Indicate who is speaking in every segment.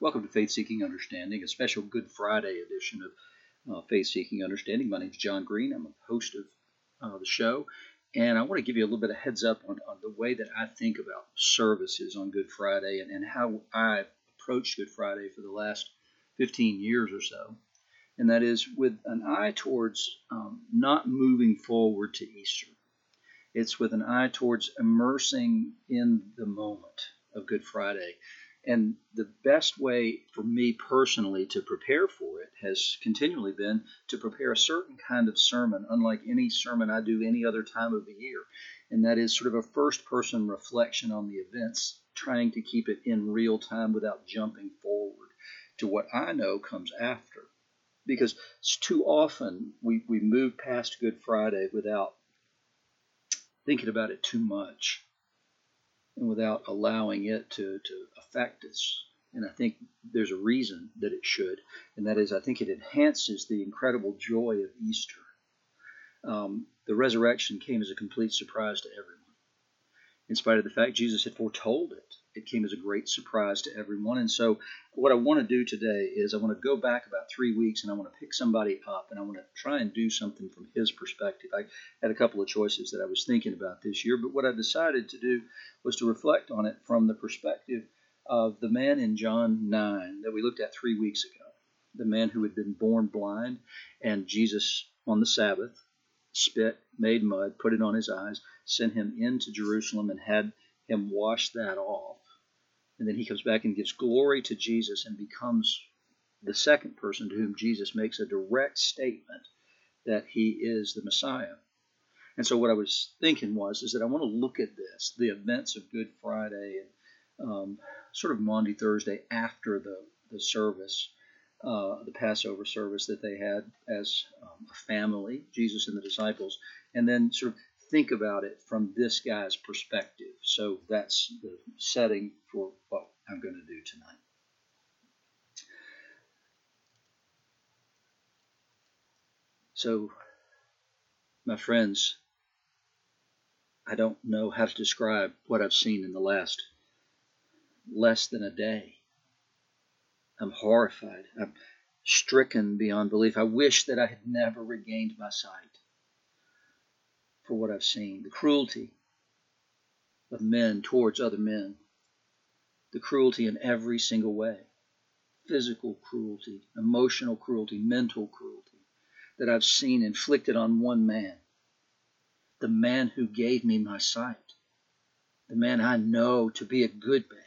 Speaker 1: Welcome to Faith Seeking Understanding, a special Good Friday edition of uh, Faith Seeking Understanding. My name is John Green. I'm a host of uh, the show, and I want to give you a little bit of heads up on, on the way that I think about services on Good Friday and, and how I've approached Good Friday for the last 15 years or so. And that is with an eye towards um, not moving forward to Easter. It's with an eye towards immersing in the moment of Good Friday and the best way for me personally to prepare for it has continually been to prepare a certain kind of sermon, unlike any sermon I do any other time of the year. And that is sort of a first person reflection on the events, trying to keep it in real time without jumping forward to what I know comes after. Because too often we, we move past Good Friday without thinking about it too much and without allowing it to, to affect us. And I think there's a reason that it should, and that is I think it enhances the incredible joy of Easter. Um, the resurrection came as a complete surprise to everyone. In spite of the fact Jesus had foretold it, it came as a great surprise to everyone. And so, what I want to do today is I want to go back about three weeks and I want to pick somebody up and I want to try and do something from his perspective. I had a couple of choices that I was thinking about this year, but what I decided to do was to reflect on it from the perspective of the man in John 9 that we looked at three weeks ago. The man who had been born blind, and Jesus on the Sabbath spit, made mud, put it on his eyes, sent him into Jerusalem, and had him wash that off. And then he comes back and gives glory to Jesus and becomes the second person to whom Jesus makes a direct statement that he is the Messiah. And so what I was thinking was is that I want to look at this, the events of Good Friday and um, sort of Maundy Thursday after the, the service, uh, the Passover service that they had as um, a family, Jesus and the disciples, and then sort of think about it from this guy's perspective. So that's the setting for what I'm going to do tonight. So, my friends, I don't know how to describe what I've seen in the last less than a day. I'm horrified. I'm stricken beyond belief. I wish that I had never regained my sight for what I've seen. The cruelty of men towards other men, the cruelty in every single way. Physical cruelty, emotional cruelty, mental cruelty that I've seen inflicted on one man. The man who gave me my sight, the man I know to be a good man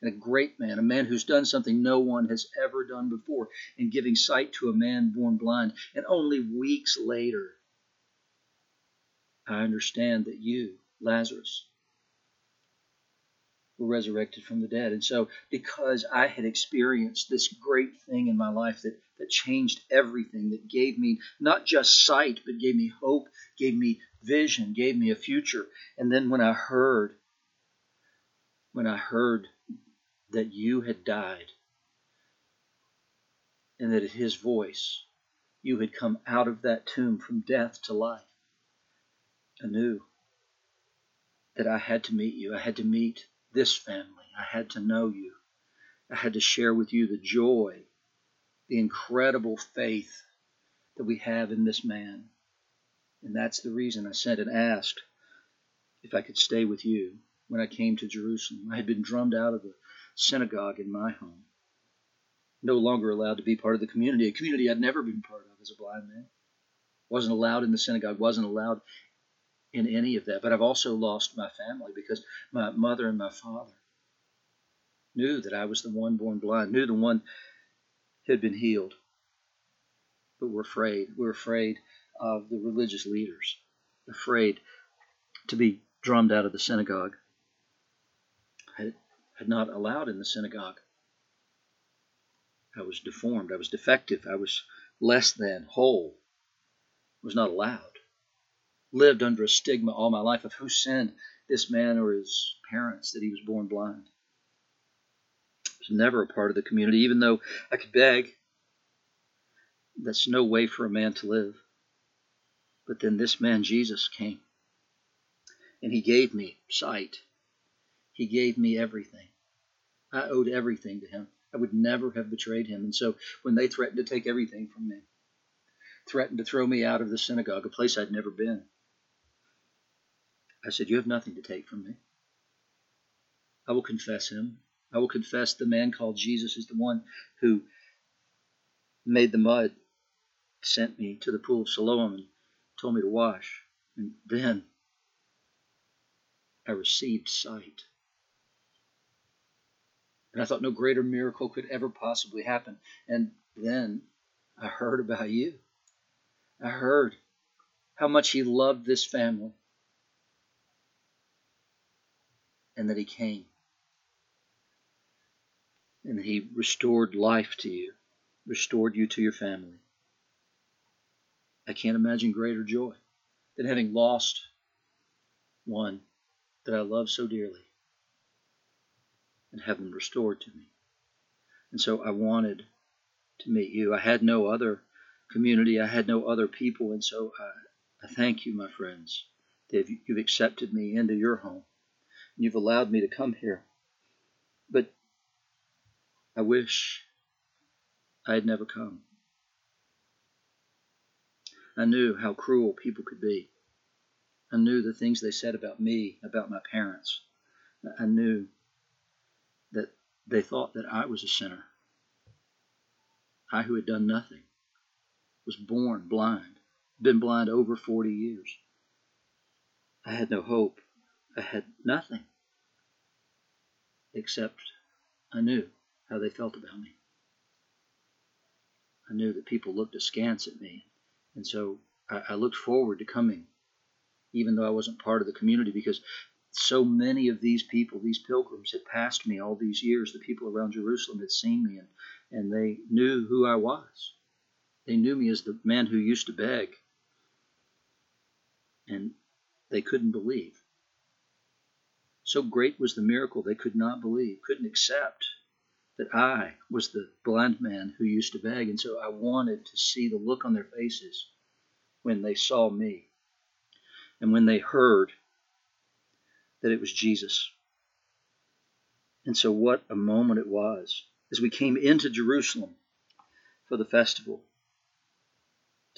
Speaker 1: and a great man, a man who's done something no one has ever done before in giving sight to a man born blind. And only weeks later, I understand that you, Lazarus, were resurrected from the dead. And so, because I had experienced this great thing in my life that, that changed everything, that gave me not just sight, but gave me hope, gave me vision, gave me a future. And then when I heard, when I heard that you had died, and that at his voice you had come out of that tomb from death to life, I knew that I had to meet you. I had to meet this family. I had to know you. I had to share with you the joy, the incredible faith that we have in this man. And that's the reason I sent and asked if I could stay with you when I came to Jerusalem. I had been drummed out of the synagogue in my home, no longer allowed to be part of the community, a community I'd never been part of as a blind man. Wasn't allowed in the synagogue, wasn't allowed in any of that. But I've also lost my family because my mother and my father knew that I was the one born blind, knew the one had been healed. But we're afraid. We're afraid of the religious leaders, afraid to be drummed out of the synagogue. I had not allowed in the synagogue. I was deformed. I was defective. I was less than whole. I was not allowed lived under a stigma all my life of who sinned this man or his parents that he was born blind. I was never a part of the community, even though I could beg. That's no way for a man to live. But then this man, Jesus, came. And he gave me sight. He gave me everything. I owed everything to him. I would never have betrayed him. And so when they threatened to take everything from me, threatened to throw me out of the synagogue, a place I'd never been, I said, You have nothing to take from me. I will confess him. I will confess the man called Jesus is the one who made the mud, sent me to the pool of Siloam, and told me to wash. And then I received sight. And I thought no greater miracle could ever possibly happen. And then I heard about you. I heard how much he loved this family and that he came and he restored life to you, restored you to your family. I can't imagine greater joy than having lost one that I love so dearly and have them restored to me. And so I wanted to meet you. I had no other community, I had no other people, and so I, I thank you, my friends, that you've accepted me into your home. You've allowed me to come here. But I wish I had never come. I knew how cruel people could be. I knew the things they said about me, about my parents. I knew that they thought that I was a sinner. I, who had done nothing, was born blind, been blind over 40 years. I had no hope. I had nothing except I knew how they felt about me. I knew that people looked askance at me, and so I, I looked forward to coming, even though I wasn't part of the community, because so many of these people, these pilgrims, had passed me all these years. The people around Jerusalem had seen me, and, and they knew who I was. They knew me as the man who used to beg, and they couldn't believe. So great was the miracle, they could not believe, couldn't accept that I was the blind man who used to beg. And so I wanted to see the look on their faces when they saw me and when they heard that it was Jesus. And so, what a moment it was as we came into Jerusalem for the festival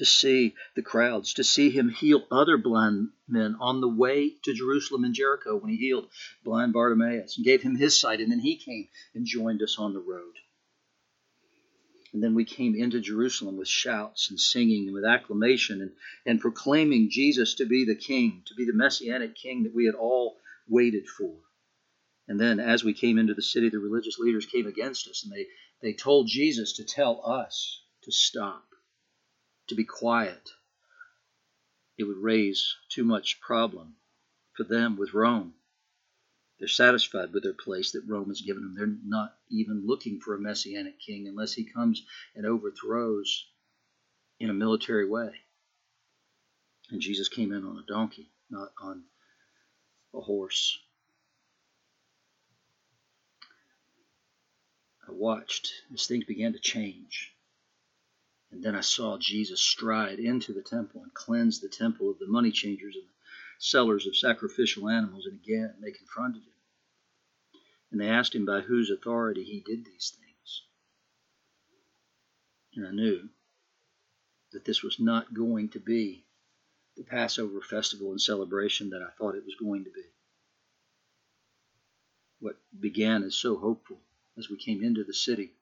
Speaker 1: to see the crowds, to see him heal other blind men on the way to Jerusalem and Jericho when he healed blind Bartimaeus and gave him his sight, and then he came and joined us on the road. And then we came into Jerusalem with shouts and singing and with acclamation and, and proclaiming Jesus to be the King, to be the Messianic King that we had all waited for. And then as we came into the city, the religious leaders came against us and they, they told Jesus to tell us to stop to be quiet. It would raise too much problem for them with Rome. They're satisfied with their place that Rome has given them. They're not even looking for a messianic king unless he comes and overthrows in a military way. And Jesus came in on a donkey, not on a horse. I watched as things began to change. And then I saw Jesus stride into the temple and cleanse the temple of the money changers and the sellers of sacrificial animals. And again, they confronted him. And they asked him by whose authority he did these things. And I knew that this was not going to be the Passover festival and celebration that I thought it was going to be. What began as so hopeful as we came into the city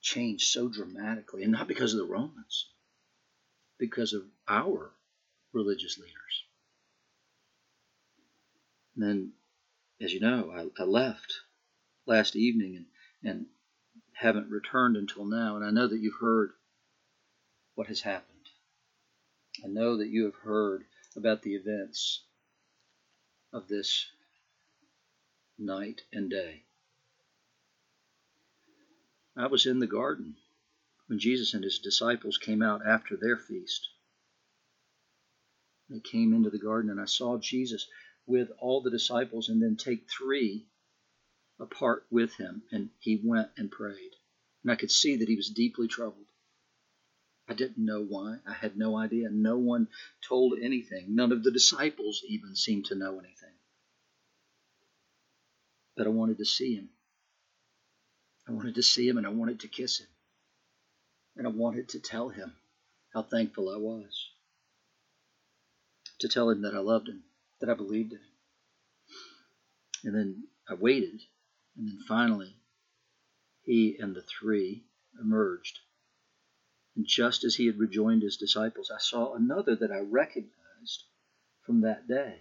Speaker 1: changed so dramatically, and not because of the Romans, because of our religious leaders. And then, as you know, I, I left last evening and, and haven't returned until now, and I know that you've heard what has happened. I know that you have heard about the events of this night and day. I was in the garden when Jesus and his disciples came out after their feast. They came into the garden, and I saw Jesus with all the disciples and then take three apart with him, and he went and prayed. And I could see that he was deeply troubled. I didn't know why. I had no idea. No one told anything. None of the disciples even seemed to know anything. But I wanted to see him. I wanted to see him and I wanted to kiss him. And I wanted to tell him how thankful I was. To tell him that I loved him, that I believed in him. And then I waited, and then finally he and the three emerged. And just as he had rejoined his disciples, I saw another that I recognized from that day.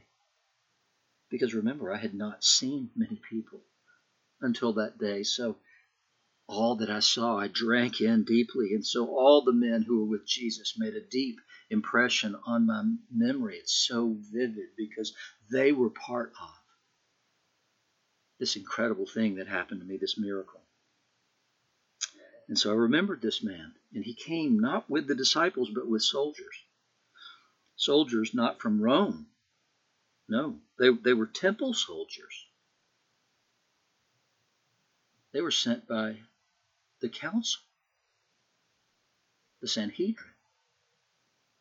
Speaker 1: Because remember, I had not seen many people until that day. So all that I saw, I drank in deeply. And so all the men who were with Jesus made a deep impression on my memory. It's so vivid because they were part of this incredible thing that happened to me, this miracle. And so I remembered this man, and he came not with the disciples, but with soldiers. Soldiers not from Rome. No, they, they were temple soldiers. They were sent by the council, the Sanhedrin.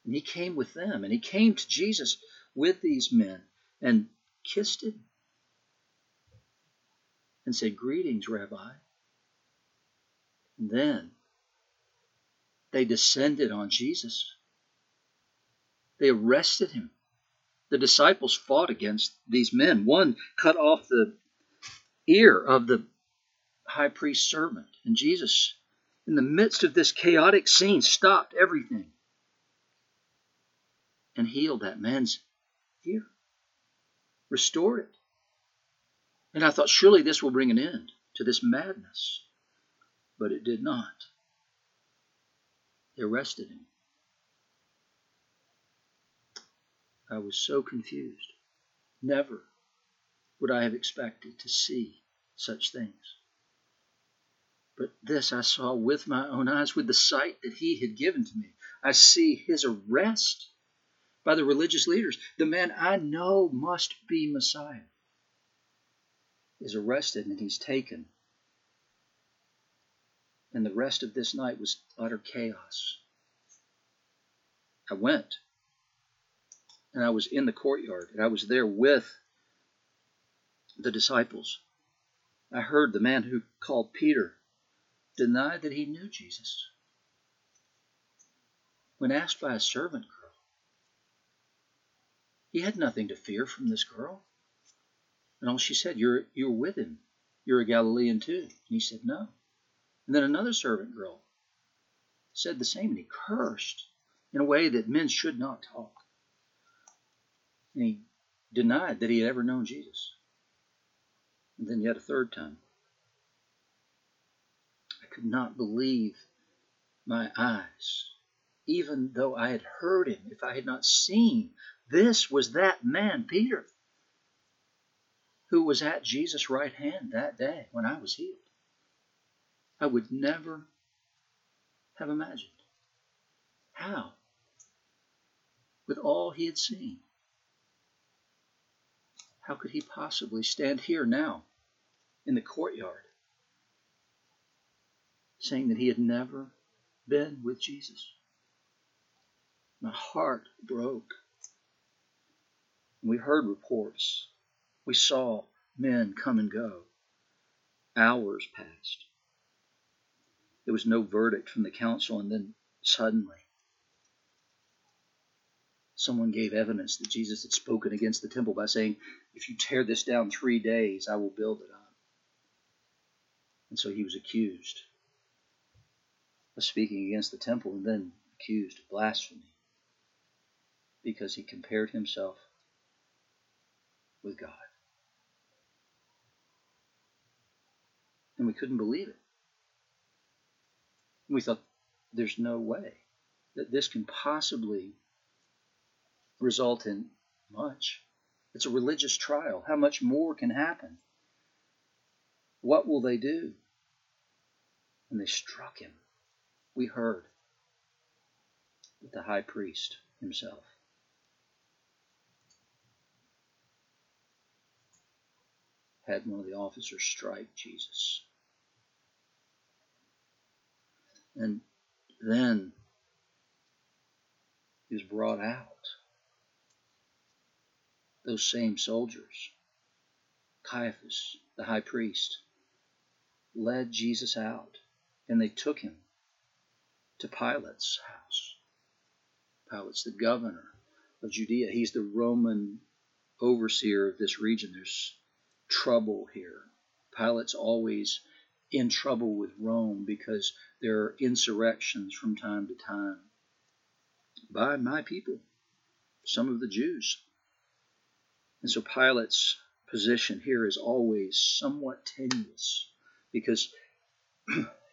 Speaker 1: And he came with them, and he came to Jesus with these men and kissed him and said, Greetings, Rabbi. And then they descended on Jesus. They arrested him. The disciples fought against these men. One cut off the ear of the high priest's servant. And Jesus, in the midst of this chaotic scene, stopped everything and healed that man's ear, restored it. And I thought, surely this will bring an end to this madness but it did not. They arrested him. I was so confused. Never would I have expected to see such things. But this I saw with my own eyes, with the sight that he had given to me. I see his arrest by the religious leaders. The man I know must be Messiah is arrested and he's taken and the rest of this night was utter chaos. I went, and I was in the courtyard, and I was there with the disciples. I heard the man who called Peter deny that he knew Jesus. When asked by a servant girl, he had nothing to fear from this girl. And all she said, You're you're with him. You're a Galilean too. And he said, No. And then another servant girl said the same, and he cursed in a way that men should not talk. And he denied that he had ever known Jesus. And then yet a third time. Could not believe my eyes, even though I had heard him, if I had not seen. This was that man, Peter, who was at Jesus' right hand that day when I was healed. I would never have imagined. How? With all he had seen. How could he possibly stand here now in the courtyard saying that he had never been with Jesus? My heart broke. We heard reports. We saw men come and go. Hours passed. There was no verdict from the council, and then suddenly someone gave evidence that Jesus had spoken against the temple by saying, If you tear this down three days, I will build it up. And so he was accused of speaking against the temple and then accused of blasphemy because he compared himself with God. And we couldn't believe it. We thought, there's no way that this can possibly result in much. It's a religious trial. How much more can happen? What will they do? And they struck him. We heard that the high priest himself had one of the officers strike Jesus. And then he was brought out. Those same soldiers, Caiaphas, the high priest, led Jesus out, and they took him to Pilate's house. Pilate's the governor of Judea. He's the Roman overseer of this region. There's trouble here. Pilate's always in trouble with Rome because there are insurrections from time to time by my people, some of the Jews. And so Pilate's position here is always somewhat tenuous because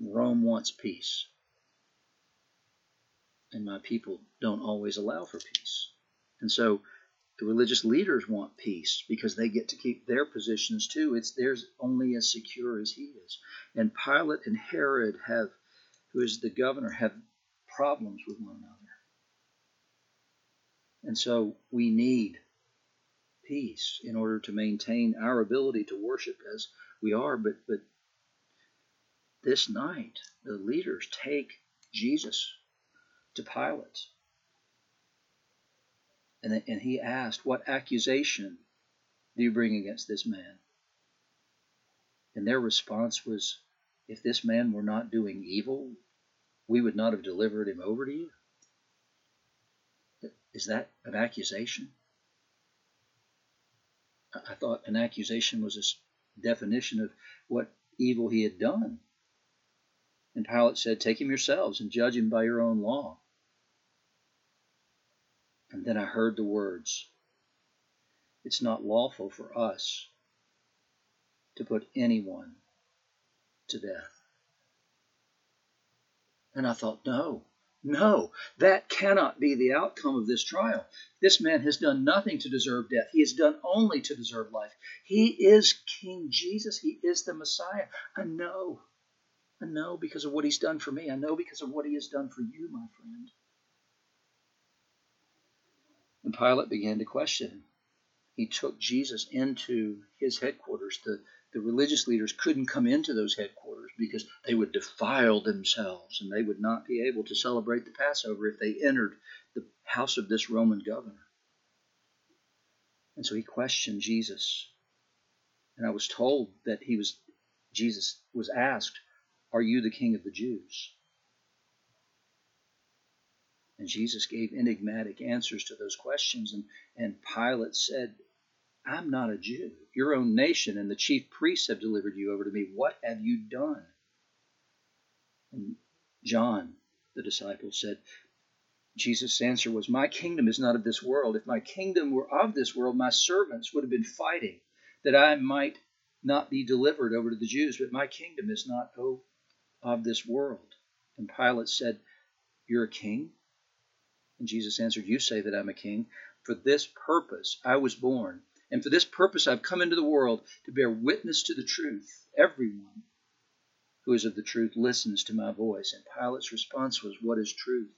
Speaker 1: Rome wants peace. And my people don't always allow for peace. And so the religious leaders want peace because they get to keep their positions too. It's theirs only as secure as he is. And Pilate and Herod have, who is the governor, have problems with one another. And so we need peace in order to maintain our ability to worship as we are. But but this night the leaders take Jesus to Pilate and, and he asked, What accusation do you bring against this man? And their response was, If this man were not doing evil, we would not have delivered him over to you. Is that an accusation? I thought an accusation was a definition of what evil he had done. And Pilate said, Take him yourselves and judge him by your own law. And then I heard the words It's not lawful for us to put anyone to death. And I thought, no, no, that cannot be the outcome of this trial. This man has done nothing to deserve death. He has done only to deserve life. He is King Jesus. He is the Messiah. I know. I know because of what he's done for me. I know because of what he has done for you, my friend. And Pilate began to question him. He took Jesus into his headquarters. The, the religious leaders couldn't come into those headquarters because they would defile themselves and they would not be able to celebrate the Passover if they entered the house of this Roman governor. And so he questioned Jesus. And I was told that he was Jesus was asked, Are you the king of the Jews? And Jesus gave enigmatic answers to those questions. And, and Pilate said, I'm not a Jew. Your own nation and the chief priests have delivered you over to me. What have you done? And John, the disciple, said, Jesus' answer was, My kingdom is not of this world. If my kingdom were of this world, my servants would have been fighting that I might not be delivered over to the Jews. But my kingdom is not of this world. And Pilate said, You're a king? And Jesus answered, You say that I'm a king. For this purpose I was born, and for this purpose I've come into the world to bear witness to the truth. Everyone who is of the truth listens to my voice. And Pilate's response was, What is truth?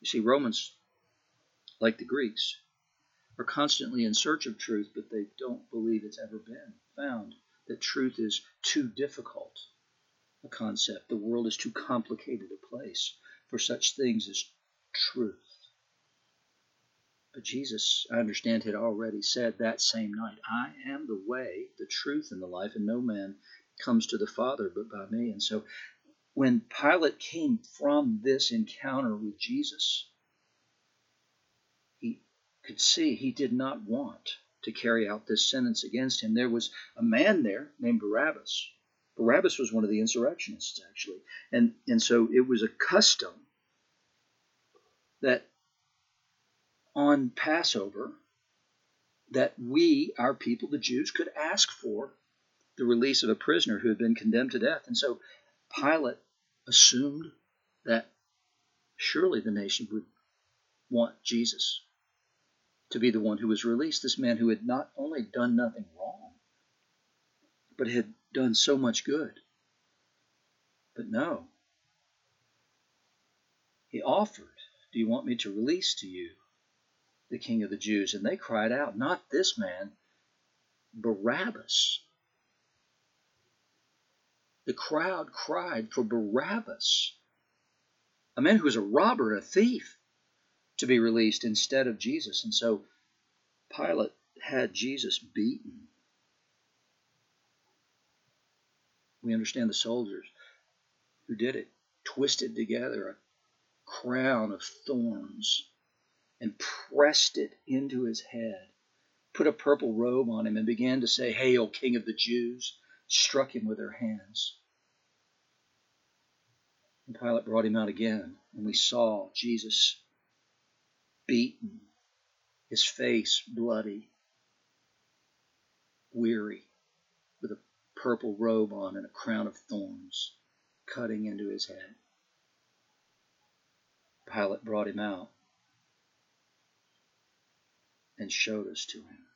Speaker 1: You see, Romans, like the Greeks, are constantly in search of truth, but they don't believe it's ever been found. That truth is too difficult a concept. The world is too complicated a place for such things as truth. But Jesus, I understand, had already said that same night, I am the way, the truth, and the life, and no man comes to the Father but by me. And so when Pilate came from this encounter with Jesus, he could see he did not want to carry out this sentence against him. There was a man there named Barabbas Barabbas was one of the insurrectionists, actually. And, and so it was a custom that on Passover, that we, our people, the Jews, could ask for the release of a prisoner who had been condemned to death. And so Pilate assumed that surely the nation would want Jesus to be the one who was released, this man who had not only done nothing wrong, but had done so much good. But no. He offered, Do you want me to release to you the king of the Jews? And they cried out, Not this man, Barabbas. The crowd cried for Barabbas, a man who was a robber, a thief, to be released instead of Jesus. And so Pilate had Jesus beaten We understand the soldiers who did it twisted together a crown of thorns and pressed it into his head, put a purple robe on him, and began to say, Hail, King of the Jews! struck him with their hands. And Pilate brought him out again, and we saw Jesus beaten, his face bloody, weary, with a purple robe on and a crown of thorns cutting into his head. Pilate brought him out and showed us to him.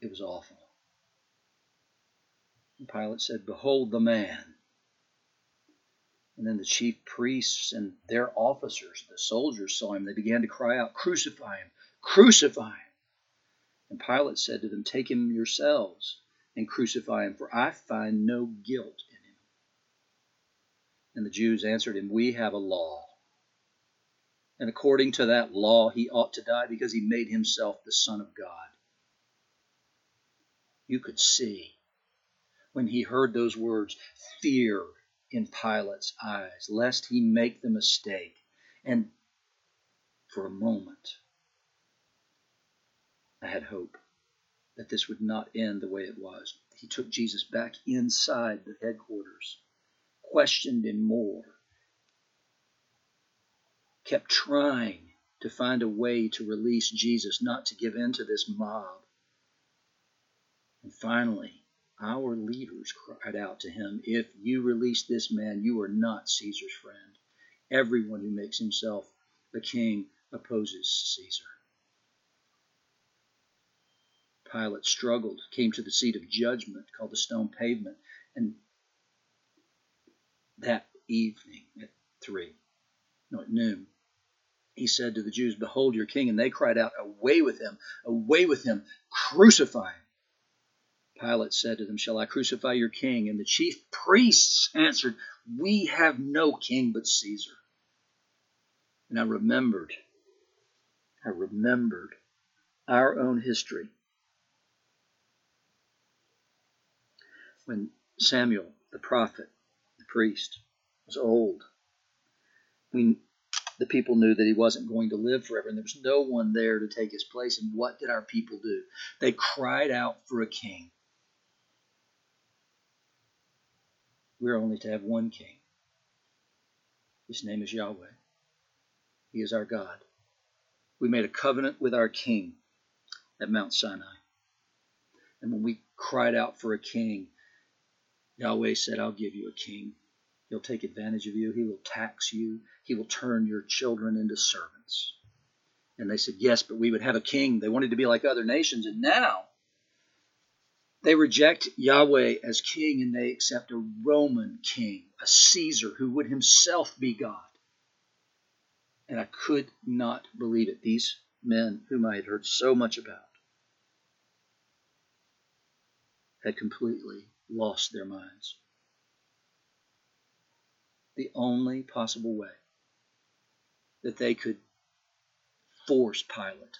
Speaker 1: It was awful. And Pilate said, Behold the man. And then the chief priests and their officers, the soldiers, saw him. They began to cry out, Crucify him! Crucify him! And Pilate said to them, Take him yourselves and crucify him, for I find no guilt in him. And the Jews answered him, We have a law. And according to that law, he ought to die because he made himself the Son of God. You could see when he heard those words fear in Pilate's eyes, lest he make the mistake. And for a moment, I had hope that this would not end the way it was. He took Jesus back inside the headquarters, questioned him more, kept trying to find a way to release Jesus, not to give in to this mob. And finally, our leaders cried out to him, If you release this man, you are not Caesar's friend. Everyone who makes himself a king opposes Caesar. Pilate struggled, came to the seat of judgment called the stone pavement, and that evening at three, no, at noon, he said to the Jews, Behold your king. And they cried out, Away with him, away with him, crucify him. Pilate said to them, Shall I crucify your king? And the chief priests answered, We have no king but Caesar. And I remembered, I remembered our own history when Samuel, the prophet, the priest, was old. We, the people knew that he wasn't going to live forever, and there was no one there to take his place. And what did our people do? They cried out for a king. We're only to have one king. His name is Yahweh. He is our God. We made a covenant with our king at Mount Sinai. And when we cried out for a king, Yahweh said, I'll give you a king. He'll take advantage of you. He will tax you. He will turn your children into servants. And they said, Yes, but we would have a king. They wanted to be like other nations. And now they reject Yahweh as king and they accept a Roman king, a Caesar who would himself be God. And I could not believe it. These men, whom I had heard so much about, had completely lost their minds. The only possible way that they could force Pilate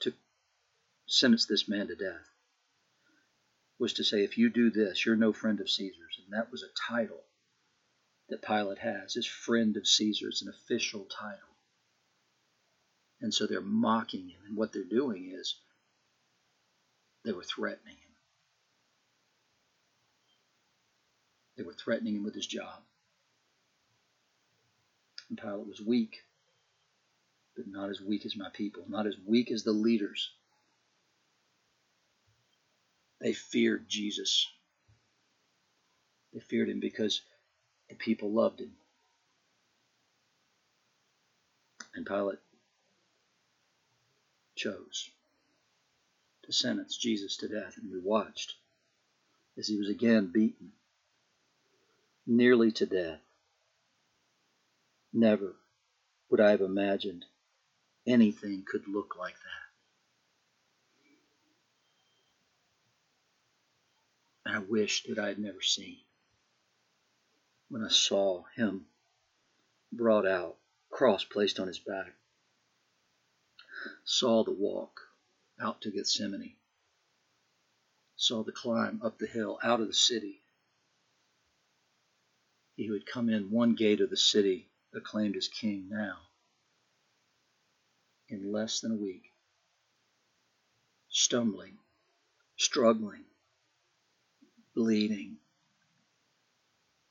Speaker 1: to sentence this man to death was to say, if you do this, you're no friend of Caesar's. And that was a title that Pilate has, is friend of Caesar. It's an official title. And so they're mocking him. And what they're doing is they were threatening him. They were threatening him with his job. And Pilate was weak, but not as weak as my people, not as weak as the leaders. They feared Jesus. They feared him because the people loved him. And Pilate chose to sentence Jesus to death, and we watched as he was again beaten nearly to death. Never would I have imagined anything could look like that. And I wish that I had never seen. When I saw him brought out, cross placed on his back, saw the walk out to Gethsemane, saw the climb up the hill out of the city. He who had come in one gate of the city, acclaimed as king now, in less than a week, stumbling, struggling, bleeding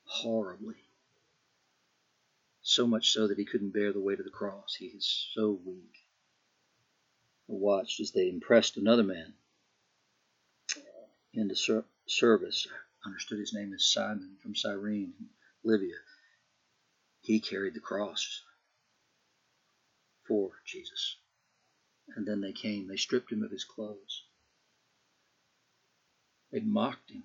Speaker 1: horribly. So much so that he couldn't bear the weight of the cross. He is so weak. I watched as they impressed another man into ser- service. I understood his name is Simon from Cyrene, Libya. He carried the cross for Jesus. And then they came, they stripped him of his clothes. They mocked him.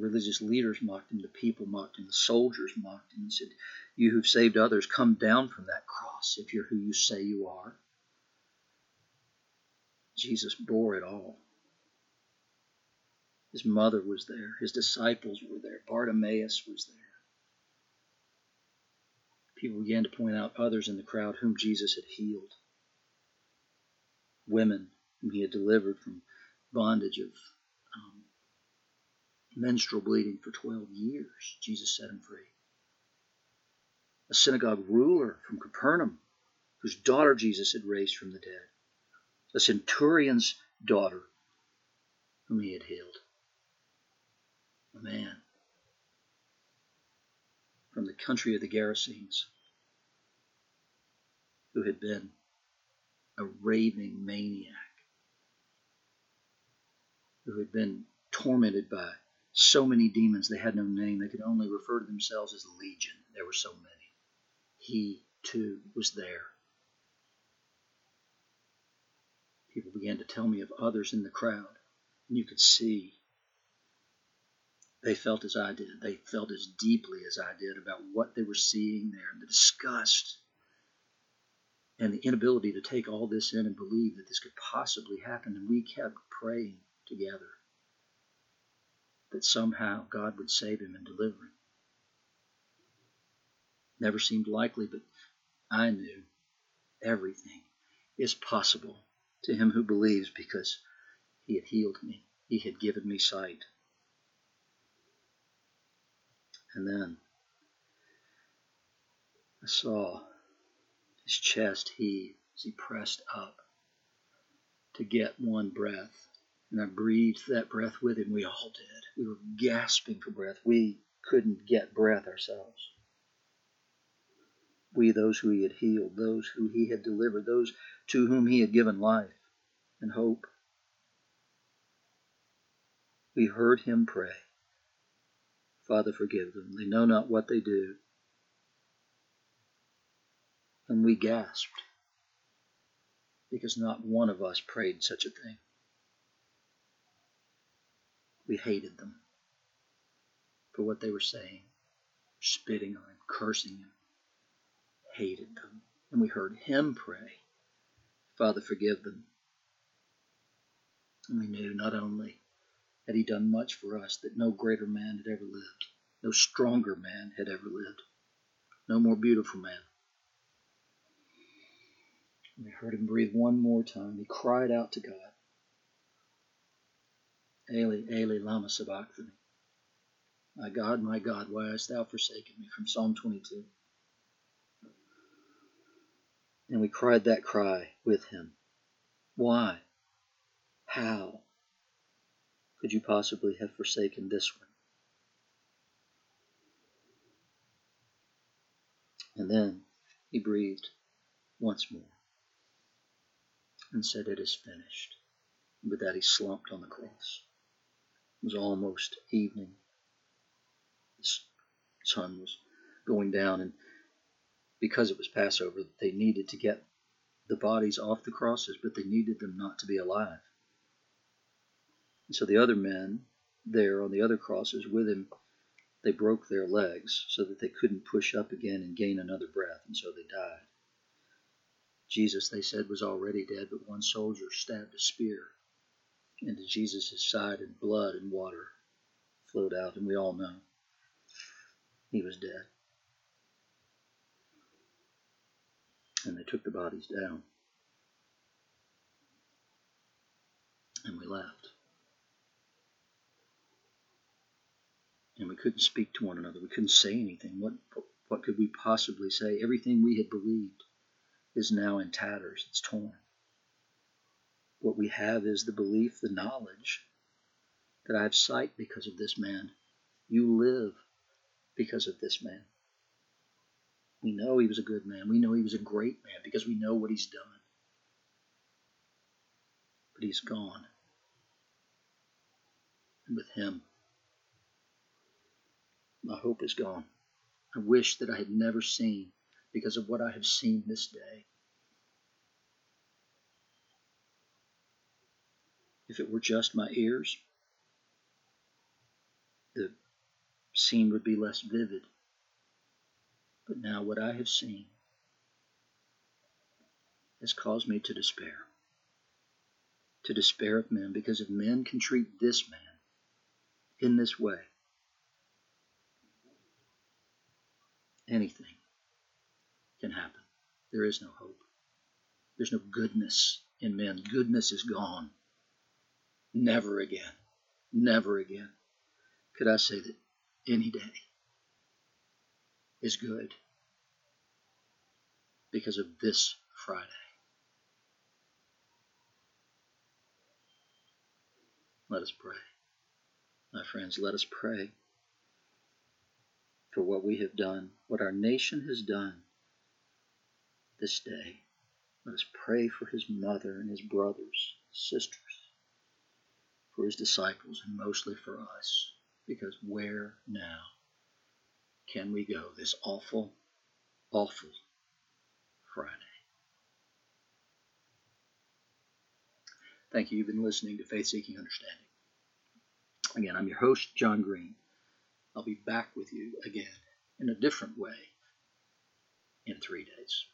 Speaker 1: Religious leaders mocked him, the people mocked him, the soldiers mocked him and said, You who've saved others, come down from that cross if you're who you say you are. Jesus bore it all. His mother was there, his disciples were there, Bartimaeus was there. People began to point out others in the crowd whom Jesus had healed. Women whom he had delivered from bondage of um, menstrual bleeding for 12 years. Jesus set him free. A synagogue ruler from Capernaum, whose daughter Jesus had raised from the dead. A centurion's daughter, whom he had healed. A man from the country of the Gerasenes, who had been a raving maniac, who had been tormented by so many demons they had no name. They could only refer to themselves as legion. There were so many. He, too, was there. People began to tell me of others in the crowd, and you could see they felt as I did. They felt as deeply as I did about what they were seeing there, the disgust and the inability to take all this in and believe that this could possibly happen. And we kept praying together that somehow God would save him and deliver him. Never seemed likely, but I knew everything is possible to him who believes because he had healed me, he had given me sight. And then I saw his chest heave as he pressed up to get one breath. And I breathed that breath with him. We all did. We were gasping for breath. We couldn't get breath ourselves. We, those who he had healed, those who he had delivered, those to whom he had given life and hope. We heard him pray Father, forgive them. They know not what they do. And we gasped because not one of us prayed such a thing. We hated them for what they were saying, spitting on him, cursing him, hated them. And we heard him pray, Father, forgive them. And we knew not only had he done much for us that no greater man had ever lived, no stronger man had ever lived, no more beautiful man. We heard him breathe one more time. He cried out to God, Eli, Eli, lama sabachthani. My God, my God, why hast thou forsaken me? From Psalm 22. And we cried that cry with him. Why? How? could you possibly have forsaken this one? And then he breathed once more and said, It is finished. And with that, he slumped on the cross. It was almost evening. The sun was going down, and because it was Passover, they needed to get the bodies off the crosses, but they needed them not to be alive. And so the other men there on the other crosses with him, they broke their legs so that they couldn't push up again and gain another breath, and so they died. Jesus, they said, was already dead, but one soldier stabbed a spear into Jesus' side, and blood and water flowed out, and we all know he was dead. And they took the bodies down, and we left. and we couldn't speak to one another. We couldn't say anything. What what could we possibly say? Everything we had believed is now in tatters. It's torn. What we have is the belief, the knowledge that I have sight because of this man. You live because of this man. We know he was a good man. We know he was a great man because we know what he's done. But he's gone. And with him, my hope is gone. I wish that I had never seen because of what I have seen this day. If it were just my ears, the scene would be less vivid. But now what I have seen has caused me to despair. To despair of men, because if men can treat this man in this way, anything can happen. There is no hope. There's no goodness in men. Goodness is gone. Never again. Never again could I say that any day is good because of this Friday. Let us pray. My friends, let us pray for what we have done, what our nation has done this day. Let us pray for his mother and his brothers, sisters, for his disciples, and mostly for us, because where now can we go this awful, awful Friday? Thank you. You've been listening to Faith Seeking Understanding. Again, I'm your host, John Green. I'll be back with you again in a different way in three days.